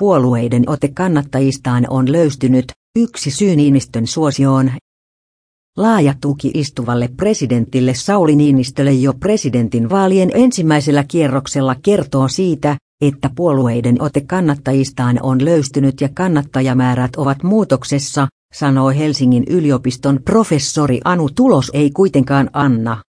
puolueiden ote kannattajistaan on löystynyt, yksi syy Niinistön suosioon. Laaja tuki istuvalle presidentille Sauli Niinistölle jo presidentin vaalien ensimmäisellä kierroksella kertoo siitä, että puolueiden ote kannattajistaan on löystynyt ja kannattajamäärät ovat muutoksessa, sanoo Helsingin yliopiston professori Anu Tulos ei kuitenkaan anna